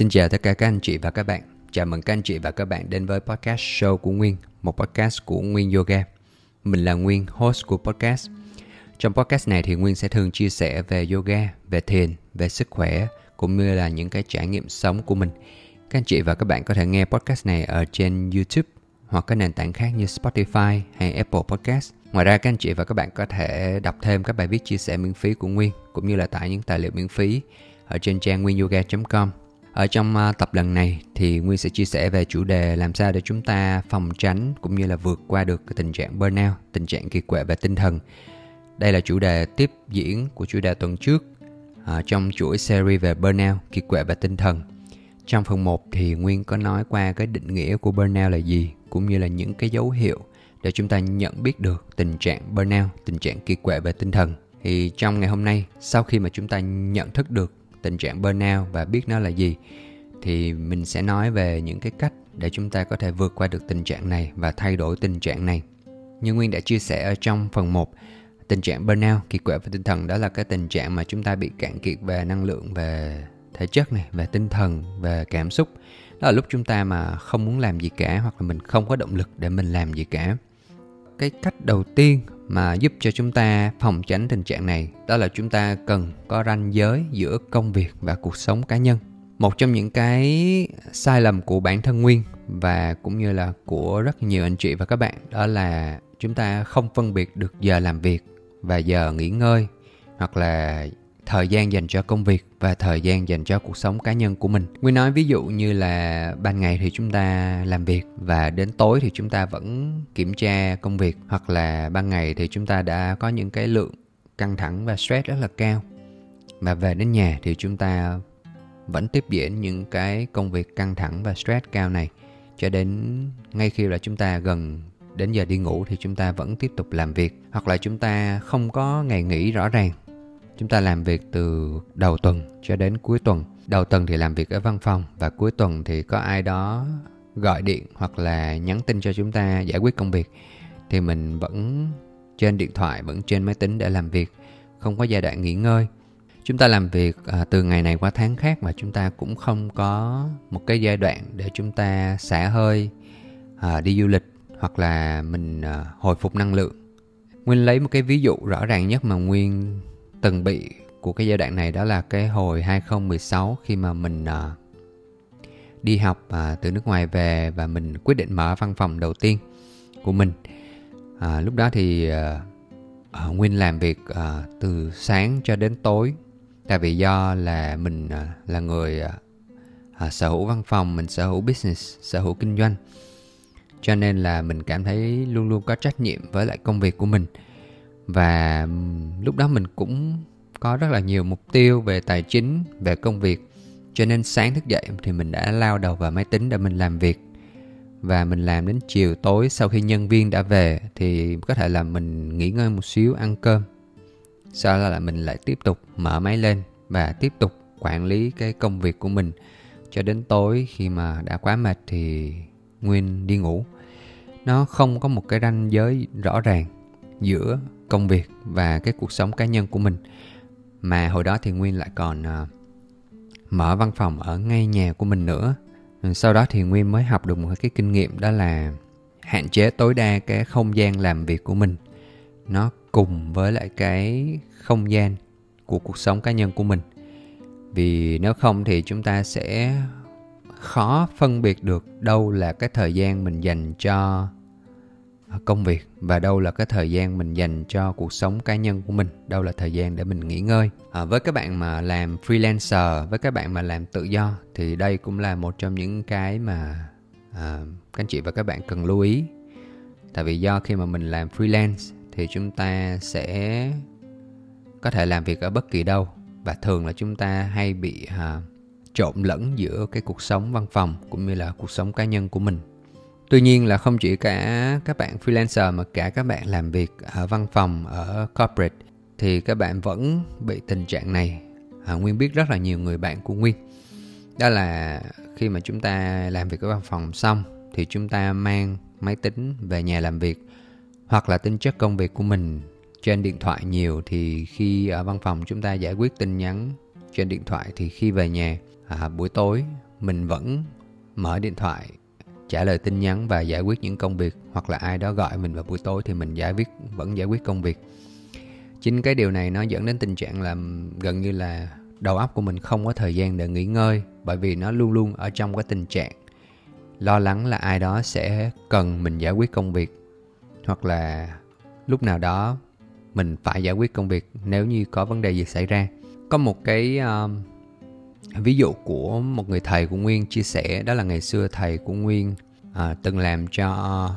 Xin chào tất cả các anh chị và các bạn. Chào mừng các anh chị và các bạn đến với podcast show của Nguyên, một podcast của Nguyên Yoga. Mình là Nguyên, host của podcast. Trong podcast này thì Nguyên sẽ thường chia sẻ về yoga, về thiền, về sức khỏe cũng như là những cái trải nghiệm sống của mình. Các anh chị và các bạn có thể nghe podcast này ở trên YouTube hoặc các nền tảng khác như Spotify hay Apple Podcast. Ngoài ra các anh chị và các bạn có thể đọc thêm các bài viết chia sẻ miễn phí của Nguyên cũng như là tải những tài liệu miễn phí ở trên trang nguyên-yoga.com. Ở trong à, tập lần này thì Nguyên sẽ chia sẻ về chủ đề làm sao để chúng ta phòng tránh cũng như là vượt qua được cái tình trạng burnout, tình trạng kiệt quệ về tinh thần. Đây là chủ đề tiếp diễn của chủ đề tuần trước uh, trong chuỗi series về burnout, kiệt quệ về tinh thần. Trong phần 1 thì Nguyên có nói qua cái định nghĩa của burnout là gì cũng như là những cái dấu hiệu để chúng ta nhận biết được tình trạng burnout, tình trạng kiệt quệ về tinh thần. Thì trong ngày hôm nay, sau khi mà chúng ta nhận thức được tình trạng burnout và biết nó là gì thì mình sẽ nói về những cái cách để chúng ta có thể vượt qua được tình trạng này và thay đổi tình trạng này. Như Nguyên đã chia sẻ ở trong phần 1, tình trạng burnout, kiệt quệ về tinh thần đó là cái tình trạng mà chúng ta bị cạn kiệt về năng lượng, về thể chất này, về tinh thần, về cảm xúc. Đó là lúc chúng ta mà không muốn làm gì cả hoặc là mình không có động lực để mình làm gì cả. Cái cách đầu tiên mà giúp cho chúng ta phòng tránh tình trạng này, đó là chúng ta cần có ranh giới giữa công việc và cuộc sống cá nhân. Một trong những cái sai lầm của bản thân nguyên và cũng như là của rất nhiều anh chị và các bạn, đó là chúng ta không phân biệt được giờ làm việc và giờ nghỉ ngơi hoặc là thời gian dành cho công việc và thời gian dành cho cuộc sống cá nhân của mình. Nguyên nói ví dụ như là ban ngày thì chúng ta làm việc và đến tối thì chúng ta vẫn kiểm tra công việc, hoặc là ban ngày thì chúng ta đã có những cái lượng căng thẳng và stress rất là cao. Mà về đến nhà thì chúng ta vẫn tiếp diễn những cái công việc căng thẳng và stress cao này cho đến ngay khi là chúng ta gần đến giờ đi ngủ thì chúng ta vẫn tiếp tục làm việc, hoặc là chúng ta không có ngày nghỉ rõ ràng Chúng ta làm việc từ đầu tuần cho đến cuối tuần. Đầu tuần thì làm việc ở văn phòng và cuối tuần thì có ai đó gọi điện hoặc là nhắn tin cho chúng ta giải quyết công việc thì mình vẫn trên điện thoại, vẫn trên máy tính để làm việc, không có giai đoạn nghỉ ngơi. Chúng ta làm việc à, từ ngày này qua tháng khác mà chúng ta cũng không có một cái giai đoạn để chúng ta xả hơi, à, đi du lịch hoặc là mình à, hồi phục năng lượng. Nguyên lấy một cái ví dụ rõ ràng nhất mà Nguyên từng bị của cái giai đoạn này đó là cái hồi 2016 khi mà mình à, đi học à, từ nước ngoài về và mình quyết định mở văn phòng đầu tiên của mình. À, lúc đó thì à, à, Nguyên làm việc à, từ sáng cho đến tối. Tại vì do là mình à, là người à, à, sở hữu văn phòng, mình sở hữu business, sở hữu kinh doanh. Cho nên là mình cảm thấy luôn luôn có trách nhiệm với lại công việc của mình và lúc đó mình cũng có rất là nhiều mục tiêu về tài chính, về công việc. Cho nên sáng thức dậy thì mình đã lao đầu vào máy tính để mình làm việc. Và mình làm đến chiều tối sau khi nhân viên đã về thì có thể là mình nghỉ ngơi một xíu, ăn cơm. Sau đó là mình lại tiếp tục mở máy lên và tiếp tục quản lý cái công việc của mình. Cho đến tối khi mà đã quá mệt thì nguyên đi ngủ. Nó không có một cái ranh giới rõ ràng giữa công việc và cái cuộc sống cá nhân của mình. Mà hồi đó thì nguyên lại còn uh, mở văn phòng ở ngay nhà của mình nữa. Sau đó thì nguyên mới học được một cái kinh nghiệm đó là hạn chế tối đa cái không gian làm việc của mình. Nó cùng với lại cái không gian của cuộc sống cá nhân của mình. Vì nếu không thì chúng ta sẽ khó phân biệt được đâu là cái thời gian mình dành cho công việc và đâu là cái thời gian mình dành cho cuộc sống cá nhân của mình đâu là thời gian để mình nghỉ ngơi. À, với các bạn mà làm freelancer với các bạn mà làm tự do thì đây cũng là một trong những cái mà à, các anh chị và các bạn cần lưu ý. Tại vì do khi mà mình làm freelance thì chúng ta sẽ có thể làm việc ở bất kỳ đâu và thường là chúng ta hay bị à, trộn lẫn giữa cái cuộc sống văn phòng cũng như là cuộc sống cá nhân của mình. Tuy nhiên là không chỉ cả các bạn freelancer mà cả các bạn làm việc ở văn phòng, ở corporate thì các bạn vẫn bị tình trạng này. À, Nguyên biết rất là nhiều người bạn của Nguyên. Đó là khi mà chúng ta làm việc ở văn phòng xong thì chúng ta mang máy tính về nhà làm việc hoặc là tính chất công việc của mình trên điện thoại nhiều thì khi ở văn phòng chúng ta giải quyết tin nhắn trên điện thoại thì khi về nhà à, buổi tối mình vẫn mở điện thoại trả lời tin nhắn và giải quyết những công việc hoặc là ai đó gọi mình vào buổi tối thì mình giải quyết vẫn giải quyết công việc. Chính cái điều này nó dẫn đến tình trạng là gần như là đầu óc của mình không có thời gian để nghỉ ngơi bởi vì nó luôn luôn ở trong cái tình trạng lo lắng là ai đó sẽ cần mình giải quyết công việc hoặc là lúc nào đó mình phải giải quyết công việc nếu như có vấn đề gì xảy ra. Có một cái uh, ví dụ của một người thầy của nguyên chia sẻ đó là ngày xưa thầy của nguyên à, từng làm cho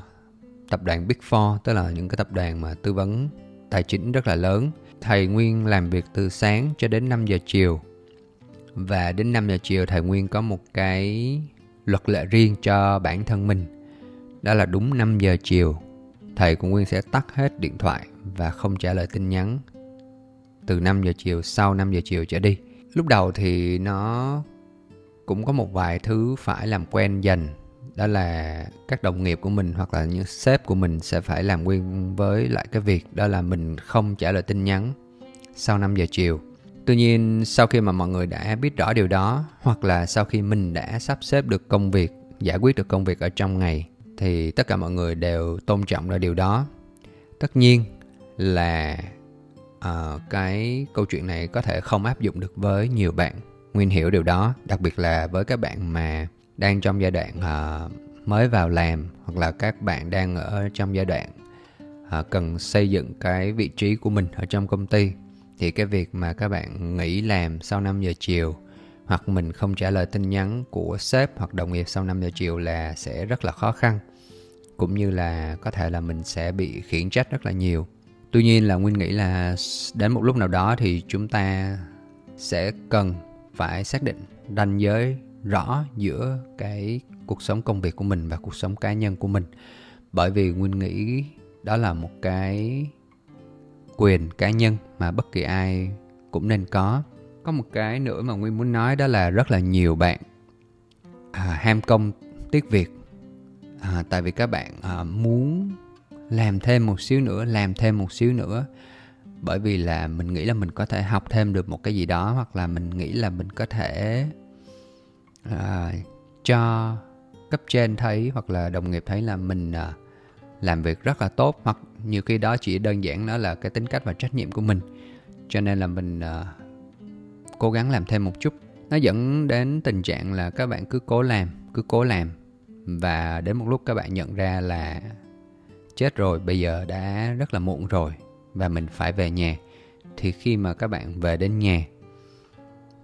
tập đoàn big four tức là những cái tập đoàn mà tư vấn tài chính rất là lớn. Thầy nguyên làm việc từ sáng cho đến 5 giờ chiều. Và đến 5 giờ chiều thầy nguyên có một cái luật lệ riêng cho bản thân mình. Đó là đúng 5 giờ chiều thầy của Nguyên sẽ tắt hết điện thoại và không trả lời tin nhắn từ 5 giờ chiều sau 5 giờ chiều trở đi. Lúc đầu thì nó cũng có một vài thứ phải làm quen dần đó là các đồng nghiệp của mình hoặc là những sếp của mình sẽ phải làm quen với lại cái việc đó là mình không trả lời tin nhắn sau 5 giờ chiều. Tuy nhiên sau khi mà mọi người đã biết rõ điều đó hoặc là sau khi mình đã sắp xếp được công việc, giải quyết được công việc ở trong ngày thì tất cả mọi người đều tôn trọng ra điều đó tất nhiên là uh, cái câu chuyện này có thể không áp dụng được với nhiều bạn. Nguyên hiểu điều đó đặc biệt là với các bạn mà đang trong giai đoạn uh, mới vào làm hoặc là các bạn đang ở trong giai đoạn uh, cần xây dựng cái vị trí của mình ở trong công ty. Thì cái việc mà các bạn nghỉ làm sau 5 giờ chiều hoặc mình không trả lời tin nhắn của sếp hoặc đồng nghiệp sau 5 giờ chiều là sẽ rất là khó khăn. Cũng như là có thể là mình sẽ bị khiển trách rất là nhiều tuy nhiên là nguyên nghĩ là đến một lúc nào đó thì chúng ta sẽ cần phải xác định ranh giới rõ giữa cái cuộc sống công việc của mình và cuộc sống cá nhân của mình. Bởi vì nguyên nghĩ đó là một cái quyền cá nhân mà bất kỳ ai cũng nên có. Có một cái nữa mà nguyên muốn nói đó là rất là nhiều bạn à, ham công tiếc việc. À, tại vì các bạn à, muốn làm thêm một xíu nữa làm thêm một xíu nữa. Bởi vì là mình nghĩ là mình có thể học thêm được một cái gì đó hoặc là mình nghĩ là mình có thể uh, cho cấp trên thấy hoặc là đồng nghiệp thấy là mình uh, làm việc rất là tốt. Hoặc nhiều khi đó chỉ đơn giản đó là cái tính cách và trách nhiệm của mình. Cho nên là mình uh, cố gắng làm thêm một chút. Nó dẫn đến tình trạng là các bạn cứ cố làm cứ cố làm. Và đến một lúc các bạn nhận ra là chết rồi, bây giờ đã rất là muộn rồi và mình phải về nhà. Thì khi mà các bạn về đến nhà,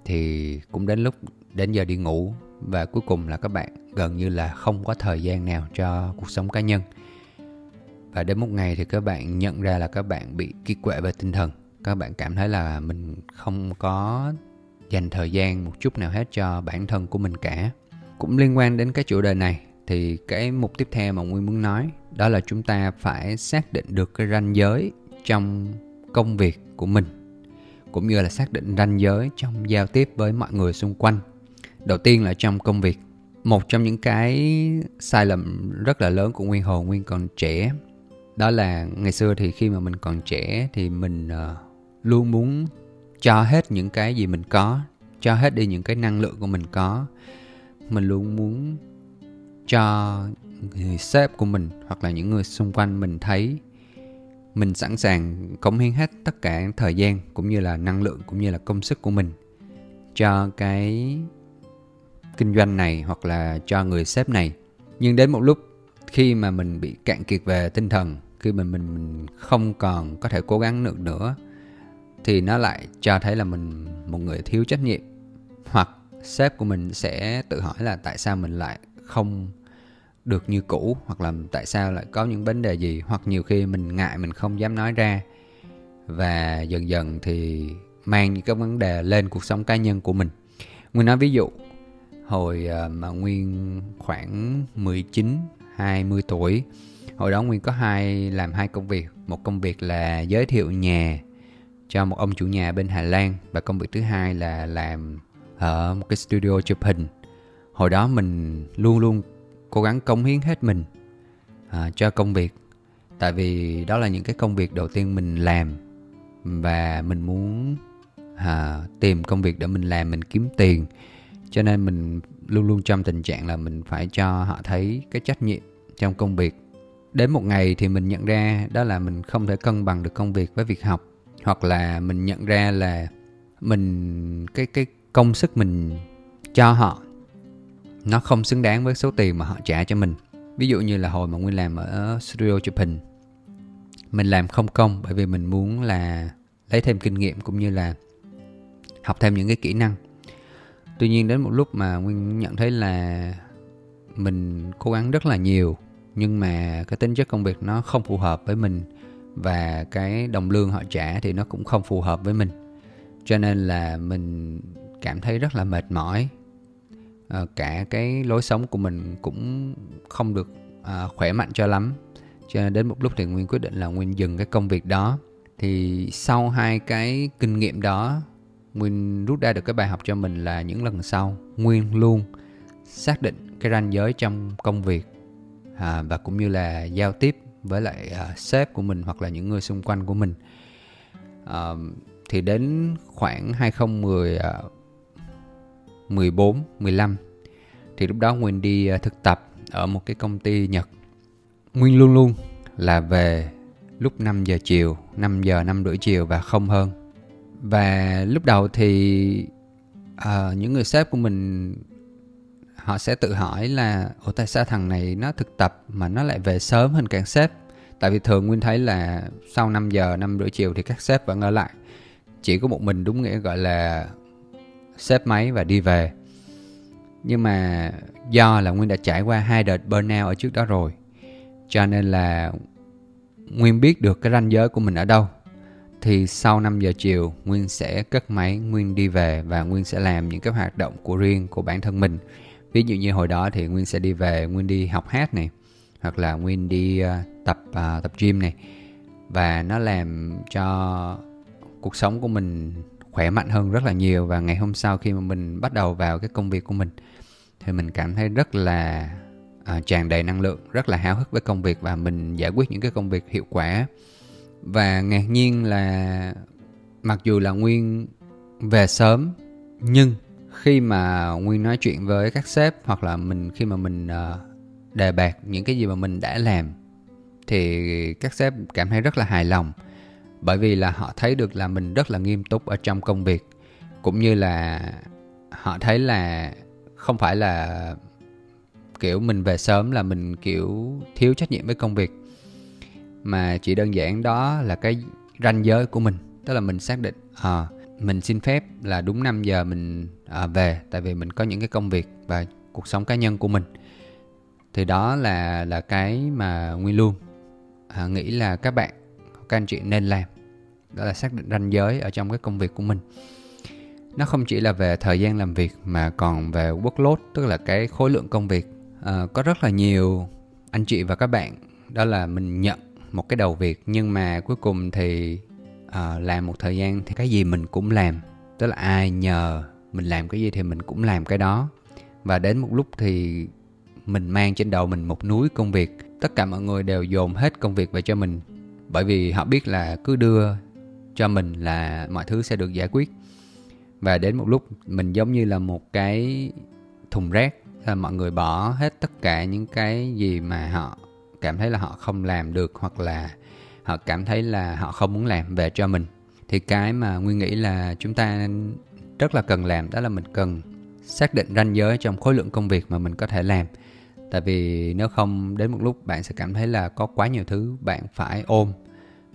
thì cũng đến lúc, đến giờ đi ngủ và cuối cùng là các bạn gần như là không có thời gian nào cho cuộc sống cá nhân. Và đến một ngày thì các bạn nhận ra là các bạn bị kiệt quệ về tinh thần. Các bạn cảm thấy là mình không có dành thời gian một chút nào hết cho bản thân của mình cả. Cũng liên quan đến cái chủ đề này thì cái mục tiếp theo mà nguyên muốn nói, đó là chúng ta phải xác định được cái ranh giới trong công việc của mình, cũng như là xác định ranh giới trong giao tiếp với mọi người xung quanh. Đầu tiên là trong công việc, một trong những cái sai lầm rất là lớn của nguyên hồ nguyên còn trẻ, đó là ngày xưa thì khi mà mình còn trẻ thì mình ờ, luôn muốn cho hết những cái gì mình có, cho hết đi những cái năng lượng của mình có. Mình luôn muốn cho người sếp của mình hoặc là những người xung quanh mình thấy. Mình sẵn sàng cống hiến hết tất cả thời gian cũng như là năng lượng cũng như là công sức của mình cho cái kinh doanh này hoặc là cho người sếp này. Nhưng đến một lúc khi mà mình bị cạn kiệt về tinh thần khi mà mình, mình không còn có thể cố gắng được nữa thì nó lại cho thấy là mình một người thiếu trách nhiệm. Hoặc sếp của mình sẽ tự hỏi là tại sao mình lại không được như cũ, hoặc là tại sao lại có những vấn đề gì, hoặc nhiều khi mình ngại, mình không dám nói ra. Và dần dần thì mang những cái vấn đề lên cuộc sống cá nhân của mình. Nguyên nói ví dụ, hồi ờ, mà Nguyên khoảng 19 20 tuổi, hồi đó Nguyên có hai, làm hai công việc. Một công việc là giới thiệu nhà cho một ông chủ nhà bên Hà Lan, và công việc thứ hai là làm ở một cái studio chụp hình. Hồi đó mình luôn luôn cố gắng cống hiến hết mình à, cho công việc. Tại vì đó là những cái công việc đầu tiên mình làm và mình muốn à, tìm công việc để mình làm mình kiếm tiền. Cho nên mình luôn luôn trong tình trạng là mình phải cho họ thấy cái trách nhiệm trong công việc. Đến một ngày thì mình nhận ra đó là mình không thể cân bằng được công việc với việc học hoặc là mình nhận ra là mình cái cái công sức mình cho họ nó không xứng đáng với số tiền mà họ trả cho mình. Ví dụ như là hồi mà nguyên làm ở studio chụp hình mình làm không công bởi vì mình muốn là lấy thêm kinh nghiệm cũng như là học thêm những cái kỹ năng. Tuy nhiên đến một lúc mà nguyên nhận thấy là mình cố gắng rất là nhiều, nhưng mà cái tính chất công việc nó không phù hợp với mình và cái đồng lương họ trả thì nó cũng không phù hợp với mình. Cho nên là mình cảm thấy rất là mệt mỏi. Ờ, cả cái lối sống của mình cũng không được à, khỏe mạnh cho lắm. Cho nên đến một lúc thì nguyên quyết định là nguyên dừng cái công việc đó. Thì sau hai cái kinh nghiệm đó nguyên rút ra được cái bài học cho mình là những lần sau nguyên luôn xác định cái ranh giới trong công việc à, và cũng như là giao tiếp với lại à, sếp của mình hoặc là những người xung quanh của mình. À, thì đến khoảng 2010 à, 14 15 thì lúc đó Nguyên đi ờ, thực tập ở một cái công ty Nhật. Nguyên luôn luôn là về lúc 5 giờ chiều 5 giờ 5 rưỡi chiều và không hơn. Và lúc đầu thì à, những người sếp của mình họ sẽ tự hỏi là ủa tại sao thằng này nó thực tập mà nó lại về sớm hơn càng sếp? Tại vì thường nguyên thấy là sau 5 giờ 5 rưỡi chiều thì các sếp vẫn ở lại. Chỉ có một mình đúng nghĩa gọi là xếp máy và đi về. Nhưng mà do là nguyên đã trải qua hai đợt burnout ở trước đó rồi cho nên là nguyên biết được cái ranh giới của mình ở đâu. Thì sau 5 giờ chiều Nguyên sẽ cất máy, Nguyên đi về và Nguyên sẽ làm những cái hoạt động của riêng của bản thân mình. Ví dụ như hồi đó thì Nguyên sẽ đi về, Nguyên đi học hát này, hoặc là Nguyên đi uh, tập uh, tập gym này. Và nó làm cho cuộc sống của mình khỏe mạnh hơn rất là nhiều và ngày hôm sau khi mà mình bắt đầu vào cái công việc của mình thì mình cảm thấy rất là uh, tràn đầy năng lượng, rất là háo hức với công việc và mình giải quyết những cái công việc hiệu quả. Và ngạc nhiên là mặc dù là nguyên về sớm nhưng khi mà nguyên nói chuyện với các sếp hoặc là mình khi mà mình uh, đề bạt những cái gì mà mình đã làm thì các sếp cảm thấy rất là hài lòng bởi vì là họ thấy được là mình rất là nghiêm túc ở trong công việc cũng như là họ thấy là không phải là kiểu mình về sớm là mình kiểu thiếu trách nhiệm với công việc. Mà chỉ đơn giản đó là cái ranh giới của mình tức là mình xác định à, mình xin phép là đúng 5 giờ mình à, về tại vì mình có những cái công việc và cuộc sống cá nhân của mình. Thì đó là là cái mà nguyên luôn à, nghĩ là các bạn các anh chị nên làm. Đó là xác định ranh giới ở trong cái công việc của mình. Nó không chỉ là về thời gian làm việc mà còn về workload tức là cái khối lượng công việc. À, có rất là nhiều anh chị và các bạn đó là mình nhận một cái đầu việc nhưng mà cuối cùng thì à, làm một thời gian thì cái gì mình cũng làm. Tức là ai nhờ mình làm cái gì thì mình cũng làm cái đó. Và đến một lúc thì mình mang trên đầu mình một núi công việc. Tất cả mọi người đều dồn hết công việc về cho mình bởi vì họ biết là cứ đưa cho mình là mọi thứ sẽ được giải quyết. Và đến một lúc, mình giống như là một cái thùng rác, là mọi người bỏ hết tất cả những cái gì mà họ cảm thấy là họ không làm được hoặc là họ cảm thấy là họ không muốn làm về cho mình. Thì cái mà nguyên nghĩ là chúng ta rất là cần làm, đó là mình cần xác định ranh giới trong khối lượng công việc mà mình có thể làm tại vì nếu không đến một lúc bạn sẽ cảm thấy là có quá nhiều thứ bạn phải ôm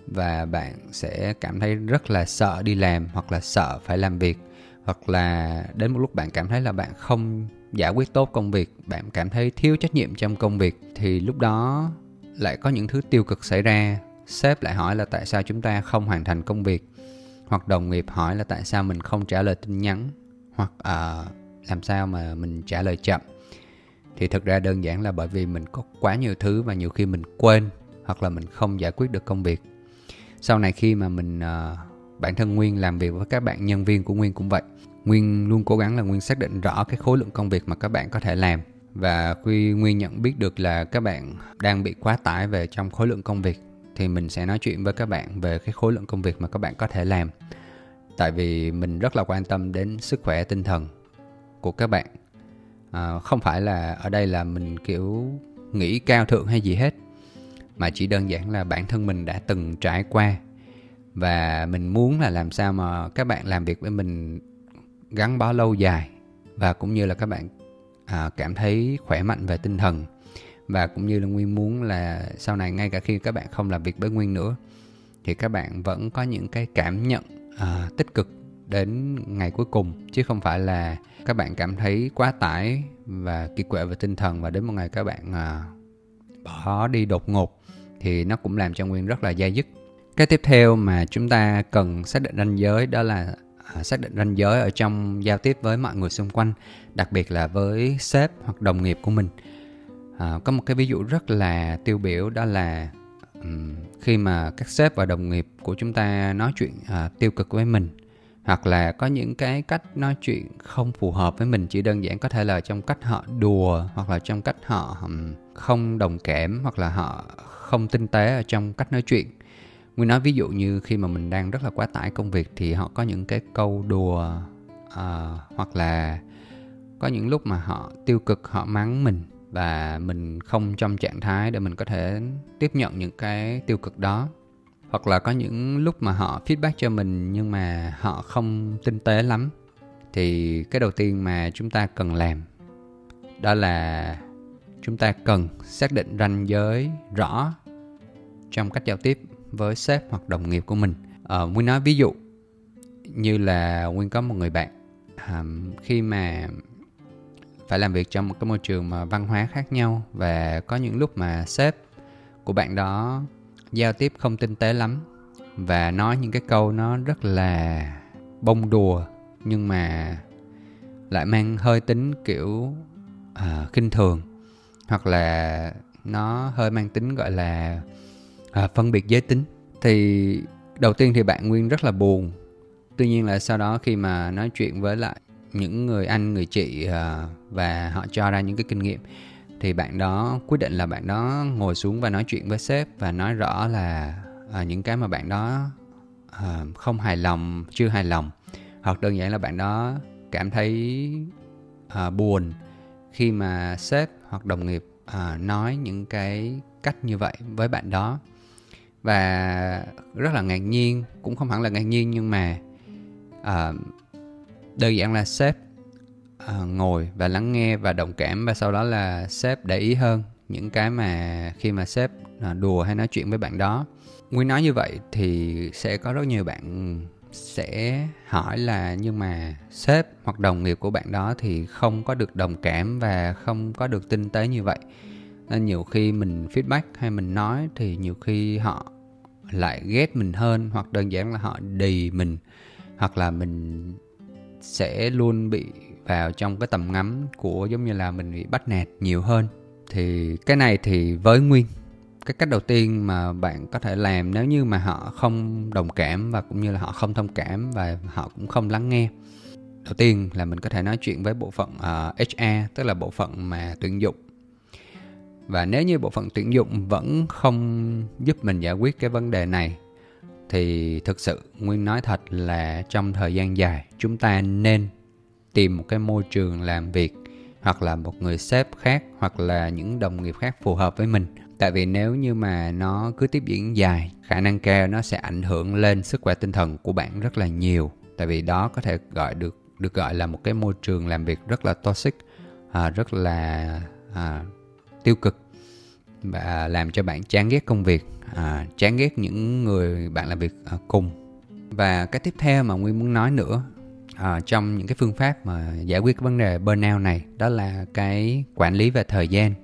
và bạn sẽ cảm thấy rất là sợ đi làm hoặc là sợ phải làm việc. Hoặc là đến một lúc bạn cảm thấy là bạn không giải quyết tốt công việc bạn cảm thấy thiếu trách nhiệm trong công việc thì lúc đó lại có những thứ tiêu cực xảy ra. Sếp lại hỏi là tại sao chúng ta không hoàn thành công việc? Hoặc đồng nghiệp hỏi là tại sao mình không trả lời tin nhắn? Hoặc uh, làm sao mà mình trả lời chậm? Thì thực ra đơn giản là bởi vì mình có quá nhiều thứ và nhiều khi mình quên hoặc là mình không giải quyết được công việc sau này khi mà mình uh, bản thân nguyên làm việc với các bạn nhân viên của nguyên cũng vậy Nguyên luôn cố gắng là Nguyên xác định rõ cái khối lượng công việc mà các bạn có thể làm và khi Nguyên nhận biết được là các bạn đang bị quá tải về trong khối lượng công việc thì mình sẽ nói chuyện với các bạn về cái khối lượng công việc mà các bạn có thể làm. Tại vì mình rất là quan tâm đến sức khỏe tinh thần của các bạn à, không phải là ở đây là mình kiểu nghĩ cao thượng hay gì hết mà chỉ đơn giản là bản thân mình đã từng trải qua. Và mình muốn là làm sao mà các bạn làm việc với mình gắn bó lâu dài và cũng như là các bạn à, cảm thấy khỏe mạnh về tinh thần. Và cũng như là nguyên muốn là sau này ngay cả khi các bạn không làm việc với nguyên nữa thì các bạn vẫn có những cái cảm nhận à, tích cực đến ngày cuối cùng chứ không phải là các bạn cảm thấy quá tải và kiệt quệ về tinh thần và đến một ngày các bạn à, bỏ đi đột ngột thì nó cũng làm cho nguyên rất là dai dứt. Cái tiếp theo mà chúng ta cần xác định ranh giới đó là à, xác định ranh giới ở trong giao tiếp với mọi người xung quanh đặc biệt là với sếp hoặc đồng nghiệp của mình. À, có một cái ví dụ rất là tiêu biểu đó là um, khi mà các sếp và đồng nghiệp của chúng ta nói chuyện à, tiêu cực với mình hoặc là có những cái cách nói chuyện không phù hợp với mình chỉ đơn giản có thể là trong cách họ đùa hoặc là trong cách họ không đồng cảm hoặc là họ không tinh tế ở trong cách nói chuyện. Nguyên nói ví dụ như khi mà mình đang rất là quá tải công việc thì họ có những cái câu đùa uh, hoặc là có những lúc mà họ tiêu cực họ mắng mình và mình không trong trạng thái để mình có thể tiếp nhận những cái tiêu cực đó hoặc là có những lúc mà họ feedback cho mình nhưng mà họ không tinh tế lắm thì cái đầu tiên mà chúng ta cần làm đó là chúng ta cần xác định ranh giới rõ trong cách giao tiếp với sếp hoặc đồng nghiệp của mình. À, nguyên nói ví dụ như là nguyên có một người bạn à, khi mà phải làm việc trong một cái môi trường mà văn hóa khác nhau và có những lúc mà sếp của bạn đó giao tiếp không tinh tế lắm. Và nói những cái câu nó rất là bông đùa nhưng mà lại mang hơi tính kiểu à, khinh thường. Hoặc là nó hơi mang tính gọi là à, phân biệt giới tính. Thì đầu tiên thì bạn nguyên rất là buồn. Tuy nhiên là sau đó khi mà nói chuyện với lại những người anh người chị à, và họ cho ra những cái kinh nghiệm thì bạn đó quyết định là bạn đó ngồi xuống và nói chuyện với sếp và nói rõ là à, những cái mà bạn đó à, không hài lòng chưa hài lòng. Hoặc đơn giản là bạn đó cảm thấy à, buồn khi mà sếp hoặc đồng nghiệp à, nói những cái cách như vậy với bạn đó. Và rất là ngạc nhiên cũng không hẳn là ngạc nhiên nhưng mà à, đơn giản là sếp à, ngồi và lắng nghe và đồng cảm và sau đó là sếp để ý hơn những cái mà khi mà sếp à, đùa hay nói chuyện với bạn đó. Nguyên nói như vậy thì sẽ có rất nhiều bạn sẽ hỏi là nhưng mà sếp hoặc đồng nghiệp của bạn đó thì không có được đồng cảm và không có được tinh tế như vậy. Nên nhiều khi mình feedback hay mình nói thì nhiều khi họ lại ghét mình hơn hoặc đơn giản là họ đì mình hoặc là mình sẽ luôn bị vào trong cái tầm ngắm của giống như là mình bị bắt nạt nhiều hơn. Thì cái này thì với nguyên cái cách đầu tiên mà bạn có thể làm nếu như mà họ không đồng cảm và cũng như là họ không thông cảm và họ cũng không lắng nghe. Đầu tiên là mình có thể nói chuyện với bộ phận ờ, uh, HR tức là bộ phận mà tuyển dụng. Và nếu như bộ phận tuyển dụng vẫn không giúp mình giải quyết cái vấn đề này thì thực sự nguyên nói thật là trong thời gian dài chúng ta nên tìm một cái môi trường làm việc hoặc là một người sếp khác hoặc là những đồng nghiệp khác phù hợp với mình. Tại vì nếu như mà nó cứ tiếp diễn dài khả năng cao nó sẽ ảnh hưởng lên sức khỏe tinh thần của bạn rất là nhiều. Tại vì đó có thể gọi được được gọi là một cái môi trường làm việc rất là toxic à, rất là à, tiêu cực và làm cho bạn chán ghét công việc à, chán ghét những người bạn làm việc à, cùng. Và cái tiếp theo mà nguyên muốn nói nữa à, trong những cái phương pháp mà giải quyết vấn đề burnout này đó là cái quản lý về thời gian.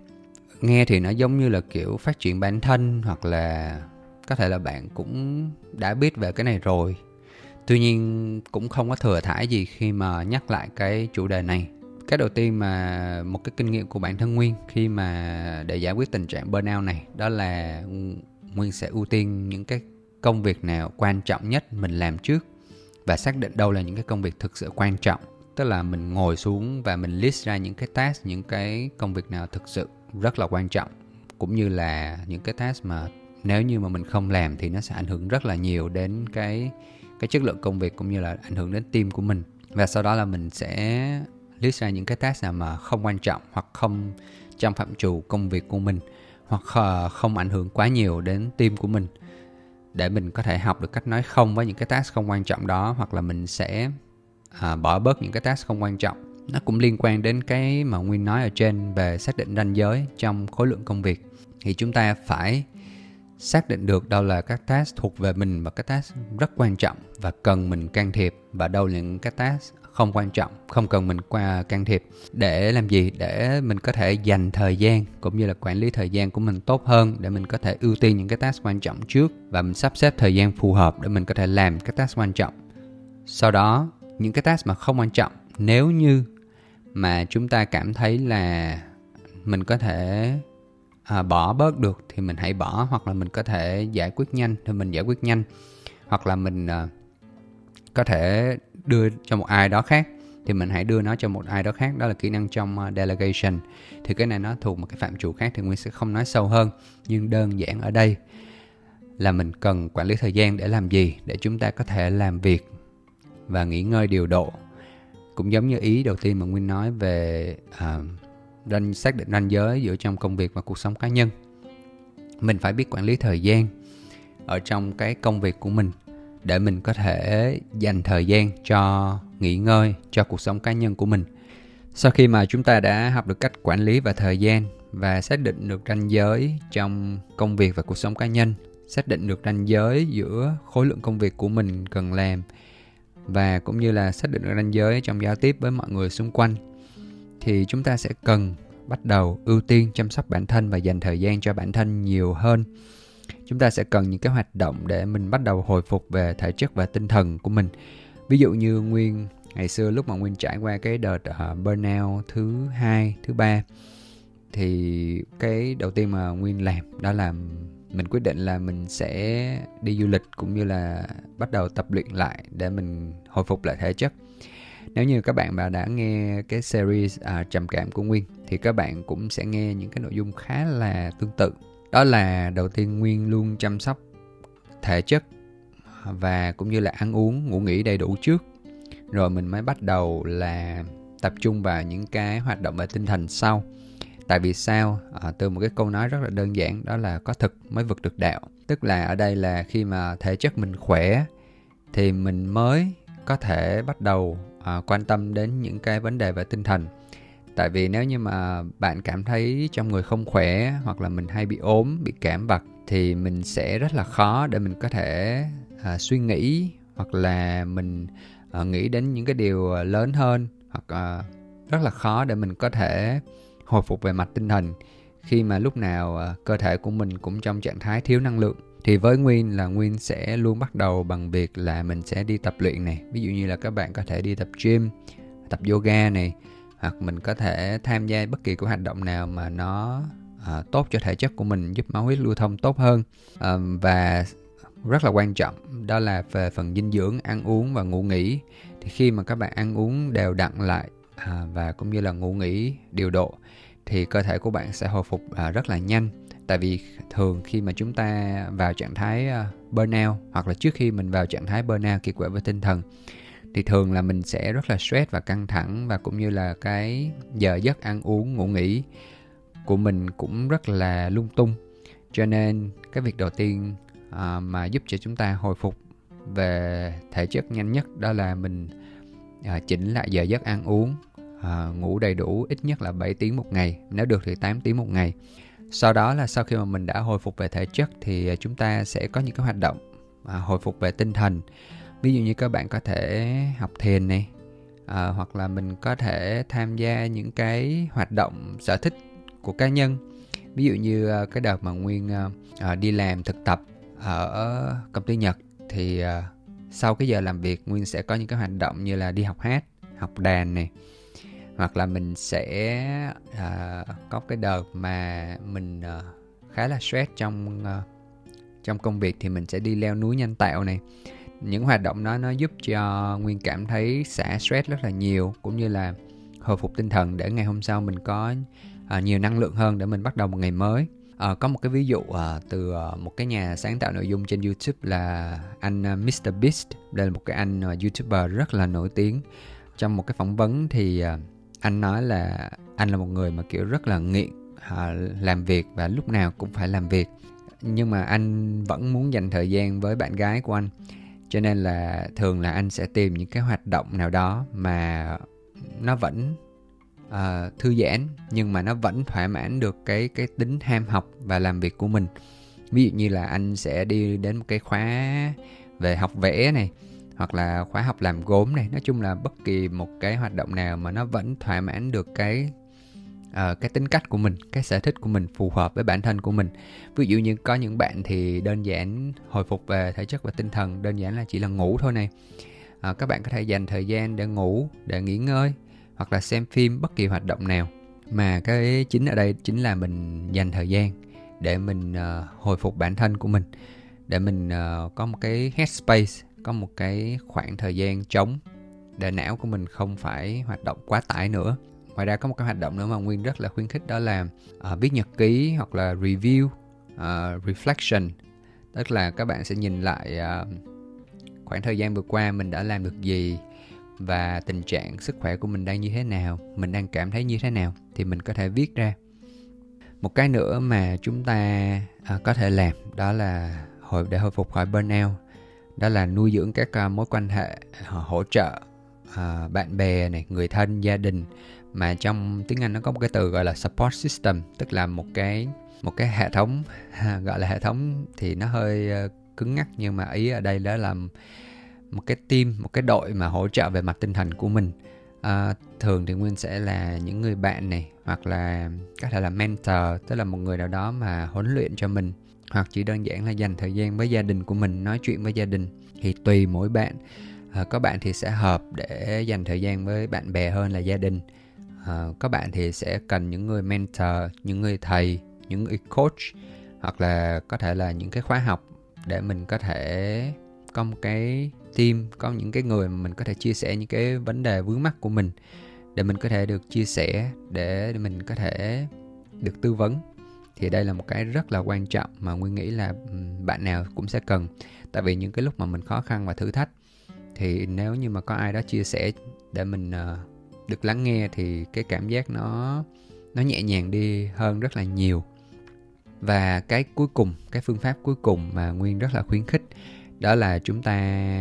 Nghe thì nó giống như là kiểu phát triển bản thân hoặc là có thể là bạn cũng đã biết về cái này rồi. Tuy nhiên cũng không có thừa thải gì khi mà nhắc lại cái chủ đề này. Cái đầu tiên mà một cái kinh nghiệm của bản thân nguyên khi mà để giải quyết tình trạng burnout này đó là nguyên sẽ ưu tiên những cái công việc nào quan trọng nhất mình làm trước và xác định đâu là những cái công việc thực sự quan trọng. Tức là mình ngồi xuống và mình list ra những cái task, những cái công việc nào thực sự rất là quan trọng, cũng như là những cái task mà nếu như mà mình không làm thì nó sẽ ảnh hưởng rất là nhiều đến cái cái chất lượng công việc cũng như là ảnh hưởng đến team của mình. Và sau đó là mình sẽ list ra những cái task nào mà không quan trọng hoặc không trong phạm trù công việc của mình, hoặc ờ, không ảnh hưởng quá nhiều đến team của mình để mình có thể học được cách nói không với những cái task không quan trọng đó hoặc là mình sẽ à, bỏ bớt những cái task không quan trọng. Nó cũng liên quan đến cái mà nguyên nói ở trên về xác định ranh giới trong khối lượng công việc. Thì chúng ta phải xác định được đâu là các task thuộc về mình và các task rất quan trọng và cần mình can thiệp. Và đâu là những cái task không quan trọng không cần mình qua can thiệp. Để làm gì? Để mình có thể dành thời gian cũng như là quản lý thời gian của mình tốt hơn để mình có thể ưu tiên những cái task quan trọng trước và mình sắp xếp thời gian phù hợp để mình có thể làm các task quan trọng. Sau đó những cái task mà không quan trọng nếu như mà chúng ta cảm thấy là mình có thể à, bỏ bớt được thì mình hãy bỏ hoặc là mình có thể giải quyết nhanh thì mình giải quyết nhanh. Hoặc là mình à, có thể đưa cho một ai đó khác thì mình hãy đưa nó cho một ai đó khác. Đó là kỹ năng trong uh, delegation. Thì cái này nó thuộc một cái phạm trù khác thì nguyên sẽ không nói sâu hơn nhưng đơn giản ở đây là mình cần quản lý thời gian để làm gì để chúng ta có thể làm việc và nghỉ ngơi điều độ. Cũng giống như ý đầu tiên mà nguyên nói về uh, ranh xác định ranh giới giữa trong công việc và cuộc sống cá nhân. Mình phải biết quản lý thời gian ở trong cái công việc của mình để mình có thể dành thời gian cho nghỉ ngơi, cho cuộc sống cá nhân của mình. Sau khi mà chúng ta đã học được cách quản lý và thời gian và xác định được ranh giới trong công việc và cuộc sống cá nhân, xác định được ranh giới giữa khối lượng công việc của mình cần làm và cũng như là xác định được ranh giới trong giao tiếp với mọi người xung quanh, thì chúng ta sẽ cần bắt đầu ưu tiên chăm sóc bản thân và dành thời gian cho bản thân nhiều hơn chúng ta sẽ cần những cái hoạt động để mình bắt đầu hồi phục về thể chất và tinh thần của mình. Ví dụ như nguyên ngày xưa lúc mà nguyên trải qua cái đợt uh, burnout thứ hai thứ ba thì cái đầu tiên mà nguyên làm đó là mình quyết định là mình sẽ đi du lịch cũng như là bắt đầu tập luyện lại để mình hồi phục lại thể chất. Nếu như các bạn mà đã nghe cái series à, trầm cảm của nguyên thì các bạn cũng sẽ nghe những cái nội dung khá là tương tự đó là đầu tiên nguyên luôn chăm sóc thể chất và cũng như là ăn uống ngủ nghỉ đầy đủ trước. Rồi mình mới bắt đầu là tập trung vào những cái hoạt động về tinh thần sau. Tại vì sao? À, từ một cái câu nói rất là đơn giản đó là có thực mới vực được đạo. Tức là ở đây là khi mà thể chất mình khỏe thì mình mới có thể bắt đầu à, quan tâm đến những cái vấn đề về tinh thần tại vì nếu như mà bạn cảm thấy trong người không khỏe hoặc là mình hay bị ốm bị cảm vặt thì mình sẽ rất là khó để mình có thể à, suy nghĩ hoặc là mình à, nghĩ đến những cái điều à, lớn hơn hoặc à, rất là khó để mình có thể hồi phục về mặt tinh thần. Khi mà lúc nào à, cơ thể của mình cũng trong trạng thái thiếu năng lượng thì với nguyên là nguyên sẽ luôn bắt đầu bằng việc là mình sẽ đi tập luyện này. Ví dụ như là các bạn có thể đi tập gym tập yoga này hoặc mình có thể tham gia bất kỳ cái hoạt động nào mà nó à, tốt cho thể chất của mình giúp máu huyết lưu thông tốt hơn. À, và rất là quan trọng đó là về phần dinh dưỡng ăn uống và ngủ nghỉ. Thì khi mà các bạn ăn uống đều đặn lại à, và cũng như là ngủ nghỉ điều độ thì cơ thể của bạn sẽ hồi phục à, rất là nhanh. Tại vì thường khi mà chúng ta vào trạng thái uh, burnout hoặc là trước khi mình vào trạng thái burnout kiệt quệ với tinh thần thì thường là mình sẽ rất là stress và căng thẳng và cũng như là cái giờ giấc ăn uống ngủ nghỉ của mình cũng rất là lung tung. Cho nên cái việc đầu tiên à, mà giúp cho chúng ta hồi phục về thể chất nhanh nhất đó là mình à, chỉnh lại giờ giấc ăn uống à, ngủ đầy đủ ít nhất là 7 tiếng một ngày nếu được thì 8 tiếng một ngày. Sau đó là sau khi mà mình đã hồi phục về thể chất thì à, chúng ta sẽ có những cái hoạt động à, hồi phục về tinh thần ví dụ như các bạn có thể học thiền này à, hoặc là mình có thể tham gia những cái hoạt động sở thích của cá nhân. Ví dụ như à, cái đợt mà nguyên à, à, đi làm thực tập ở công ty nhật thì à, sau cái giờ làm việc nguyên sẽ có những cái hoạt động như là đi học hát học đàn này. Hoặc là mình sẽ à, có cái đợt mà mình à, khá là stress trong à, trong công việc thì mình sẽ đi leo núi nhanh tạo này những hoạt động đó nó giúp cho nguyên cảm thấy xả stress rất là nhiều cũng như là hồi phục tinh thần để ngày hôm sau mình có à, nhiều năng lượng hơn để mình bắt đầu một ngày mới. À, có một cái ví dụ à, từ à, một cái nhà sáng tạo nội dung trên YouTube là anh à, Mr Beast. Đây là một cái anh à, YouTuber rất là nổi tiếng. Trong một cái phỏng vấn thì à, anh nói là anh là một người mà kiểu rất là nghiện à, làm việc và lúc nào cũng phải làm việc. Nhưng mà anh vẫn muốn dành thời gian với bạn gái của anh cho nên là thường là anh sẽ tìm những cái hoạt động nào đó mà nó vẫn uh, thư giãn nhưng mà nó vẫn thỏa mãn được cái cái tính ham học và làm việc của mình. Ví dụ như là anh sẽ đi đến một cái khóa về học vẽ này hoặc là khóa học làm gốm này. Nói chung là bất kỳ một cái hoạt động nào mà nó vẫn thỏa mãn được cái uh, cái tính cách của mình cái sở thích của mình phù hợp với bản thân của mình. Ví dụ như có những bạn thì đơn giản hồi phục về thể chất và tinh thần đơn giản là chỉ là ngủ thôi này. Uh, các bạn có thể dành thời gian để ngủ để nghỉ ngơi hoặc là xem phim bất kỳ hoạt động nào. Mà cái chính ở đây chính là mình dành thời gian để mình uh, hồi phục bản thân của mình để mình uh, có một cái headspace có một cái khoảng thời gian trống để não của mình không phải hoạt động quá tải nữa ngoài ra có một cái hoạt động nữa mà nguyên rất là khuyến khích đó là uh, viết nhật ký hoặc là review uh, reflection. Tức là các bạn sẽ nhìn lại uh, khoảng thời gian vừa qua mình đã làm được gì và tình trạng sức khỏe của mình đang như thế nào mình đang cảm thấy như thế nào thì mình có thể viết ra. Một cái nữa mà chúng ta uh, có thể làm đó là hồi để hồi phục khỏi burnout đó là nuôi dưỡng các uh, mối quan hệ uh, hỗ trợ uh, bạn bè này người thân gia đình mà trong tiếng Anh nó có một cái từ gọi là support system tức là một cái một cái hệ thống. Gọi là hệ thống thì nó hơi ờ, cứng ngắc nhưng mà ý ở đây đó là một cái team một cái đội mà hỗ trợ về mặt tinh thần của mình. À, thường thì nguyên sẽ là những người bạn này hoặc là có thể là mentor tức là một người nào đó mà huấn luyện cho mình hoặc chỉ đơn giản là dành thời gian với gia đình của mình nói chuyện với gia đình. Thì tùy mỗi bạn. À, có bạn thì sẽ hợp để dành thời gian với bạn bè hơn là gia đình à, các bạn thì sẽ cần những người mentor những người thầy những người coach hoặc là có thể là những cái khóa học để mình có thể có một cái team có những cái người mà mình có thể chia sẻ những cái vấn đề vướng mắt của mình để mình có thể được chia sẻ để mình có thể được tư vấn. Thì đây là một cái rất là quan trọng mà nguyên nghĩ là bạn nào cũng sẽ cần. Tại vì những cái lúc mà mình khó khăn và thử thách thì nếu như mà có ai đó chia sẻ để mình uh, được lắng nghe thì cái cảm giác nó nó nhẹ nhàng đi hơn rất là nhiều. Và cái cuối cùng cái phương pháp cuối cùng mà nguyên rất là khuyến khích đó là chúng ta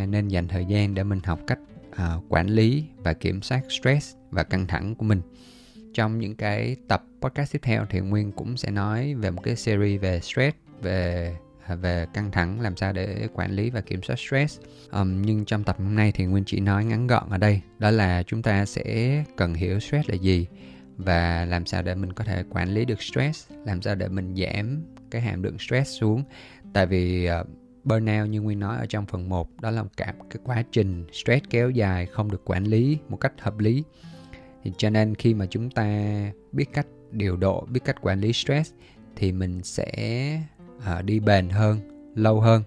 nên dành thời gian để mình học cách uh, quản lý và kiểm soát stress và căng thẳng của mình. Trong những cái tập podcast tiếp theo thì nguyên cũng sẽ nói về một cái series về stress về về căng thẳng làm sao để quản lý và kiểm soát stress. Um, nhưng trong tập hôm nay thì nguyên chỉ nói ngắn gọn ở đây đó là chúng ta sẽ cần hiểu stress là gì và làm sao để mình có thể quản lý được stress làm sao để mình giảm cái hàm lượng stress xuống. Tại vì uh, burnout như Nguyên nói ở trong phần 1 đó là cả cái quá trình stress kéo dài không được quản lý một cách hợp lý. Thì cho nên khi mà chúng ta biết cách điều độ biết cách quản lý stress thì mình sẽ à, đi bền hơn lâu hơn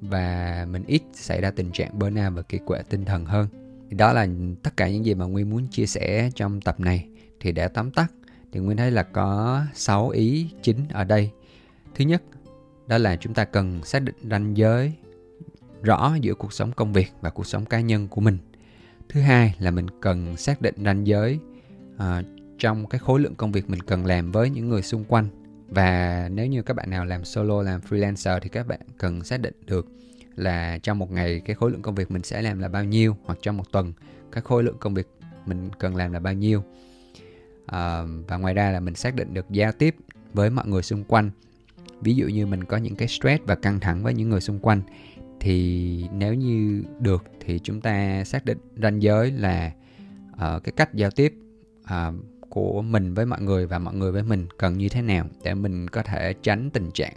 và mình ít xảy ra tình trạng burnout và kiệt quệ tinh thần hơn. Đó là tất cả những gì mà Nguyên muốn chia sẻ trong tập này. Thì đã tóm tắt thì Nguyên thấy là có 6 ý chính ở đây. Thứ nhất đó là chúng ta cần xác định ranh giới rõ giữa cuộc sống công việc và cuộc sống cá nhân của mình. Thứ hai là mình cần xác định ranh giới uh, trong cái khối lượng công việc mình cần làm với những người xung quanh và nếu như các bạn nào làm solo làm freelancer thì các bạn cần xác định được là trong một ngày cái khối lượng công việc mình sẽ làm là bao nhiêu hoặc trong một tuần cái khối lượng công việc mình cần làm là bao nhiêu. À, và ngoài ra là mình xác định được giao tiếp với mọi người xung quanh. Ví dụ như mình có những cái stress và căng thẳng với những người xung quanh thì nếu như được thì chúng ta xác định ranh giới là uh, cái cách giao tiếp uh, của mình với mọi người và mọi người với mình cần như thế nào để mình có thể tránh tình trạng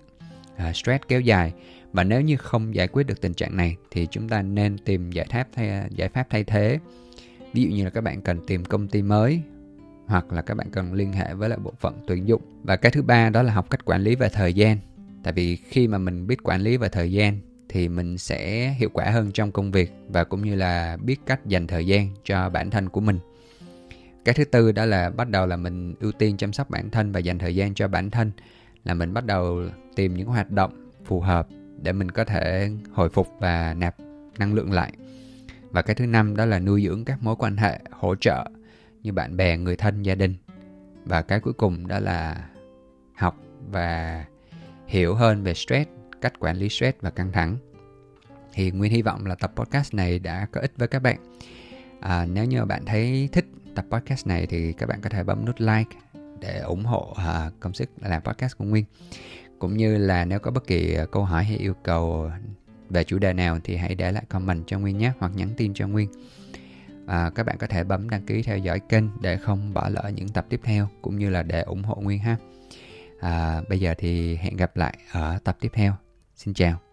uh, stress kéo dài. Và nếu như không giải quyết được tình trạng này thì chúng ta nên tìm giải pháp thay giải pháp thay thế. Ví dụ như là các bạn cần tìm công ty mới hoặc là các bạn cần liên hệ với lại bộ phận tuyển dụng. Và cái thứ ba đó là học cách quản lý về thời gian. Tại vì khi mà mình biết quản lý về thời gian thì mình sẽ hiệu quả hơn trong công việc và cũng như là biết cách dành thời gian cho bản thân của mình cái thứ tư đó là bắt đầu là mình ưu tiên chăm sóc bản thân và dành thời gian cho bản thân. Là mình bắt đầu tìm những hoạt động phù hợp để mình có thể hồi phục và nạp năng lượng lại. Và cái thứ năm đó là nuôi dưỡng các mối quan hệ hỗ trợ như bạn bè người thân gia đình. Và cái cuối cùng đó là học và hiểu hơn về stress cách quản lý stress và căng thẳng. Thì nguyên hy vọng là tập podcast này đã có ích với các bạn. À, nếu như bạn thấy thích tập podcast này thì các bạn có thể bấm nút like để ủng hộ uh, công sức làm podcast của nguyên. Cũng như là nếu có bất kỳ à, câu hỏi hay yêu cầu về chủ đề nào thì hãy để lại comment cho nguyên nhé hoặc nhắn tin cho nguyên. À, các bạn có thể bấm đăng ký theo dõi kênh để không bỏ lỡ những tập tiếp theo cũng như là để ủng hộ nguyên ha. À, bây giờ thì hẹn gặp lại ở tập tiếp theo. Xin chào.